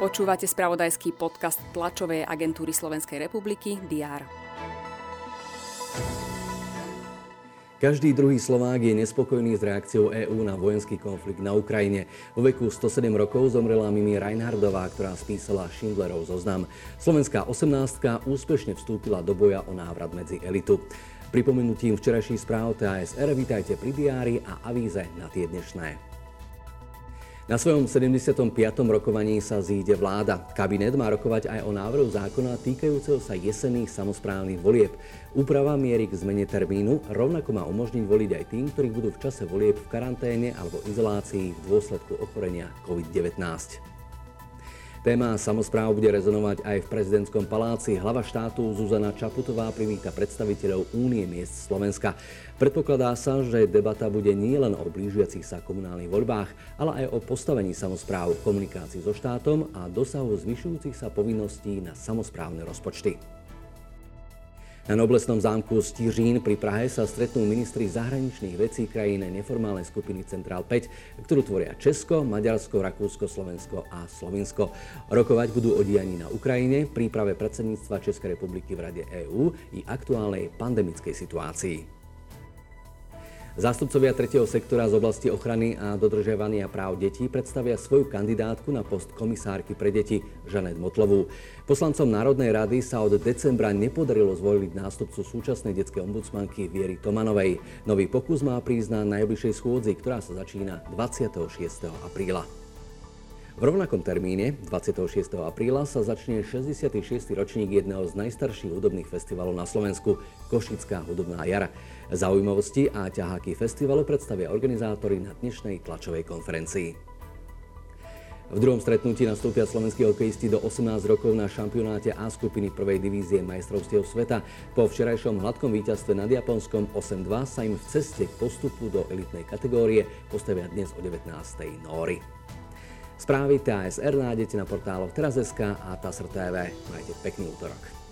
Počúvate spravodajský podcast tlačovej agentúry Slovenskej republiky DR. Každý druhý Slovák je nespokojný s reakciou EÚ na vojenský konflikt na Ukrajine. Vo veku 107 rokov zomrela Mimi Reinhardová, ktorá spísala Schindlerov zoznam. Slovenská 18 úspešne vstúpila do boja o návrat medzi elitu. Pripomenutím včerajších správ TASR vítajte pri diári a avíze na tie dnešné. Na svojom 75. rokovaní sa zíde vláda. Kabinet má rokovať aj o návrhu zákona týkajúceho sa jesenných samozprávnych volieb. Úprava mierí k zmene termínu, rovnako má umožniť voliť aj tým, ktorí budú v čase volieb v karanténe alebo izolácii v dôsledku ochorenia COVID-19. Téma samozpráv bude rezonovať aj v prezidentskom paláci. Hlava štátu Zuzana Čaputová privíta predstaviteľov Únie miest Slovenska. Predpokladá sa, že debata bude nielen o blížiacich sa komunálnych voľbách, ale aj o postavení samozpráv, komunikácii so štátom a dosahu zvyšujúcich sa povinností na samozprávne rozpočty. Na Noblesnom zámku Stižín pri Prahe sa stretnú ministri zahraničných vecí krajín neformálnej skupiny Centrál 5, ktorú tvoria Česko, Maďarsko, Rakúsko, Slovensko a Slovinsko. Rokovať budú o dianí na Ukrajine, príprave predsedníctva Českej republiky v Rade EÚ i aktuálnej pandemickej situácii. Zástupcovia tretieho sektora z oblasti ochrany a dodržiavania práv detí predstavia svoju kandidátku na post komisárky pre deti Žanet Motlovú. Poslancom Národnej rady sa od decembra nepodarilo zvoliť nástupcu súčasnej detskej ombudsmanky Viery Tomanovej. Nový pokus má prísť na najbližšej schôdzi, ktorá sa začína 26. apríla. V rovnakom termíne, 26. apríla, sa začne 66. ročník jedného z najstarších hudobných festivalov na Slovensku, Košická hudobná jara. Zaujímavosti a ťaháky festivalu predstavia organizátori na dnešnej tlačovej konferencii. V druhom stretnutí nastúpia slovenskí hokejisti do 18 rokov na šampionáte A skupiny prvej divízie majstrovstiev sveta. Po včerajšom hladkom víťazstve nad Japonskom 8-2 sa im v ceste k postupu do elitnej kategórie postavia dnes o 19. nóry. Správy TASR nájdete na portáloch teraz.sk a TASR TV. Majte pekný útorok.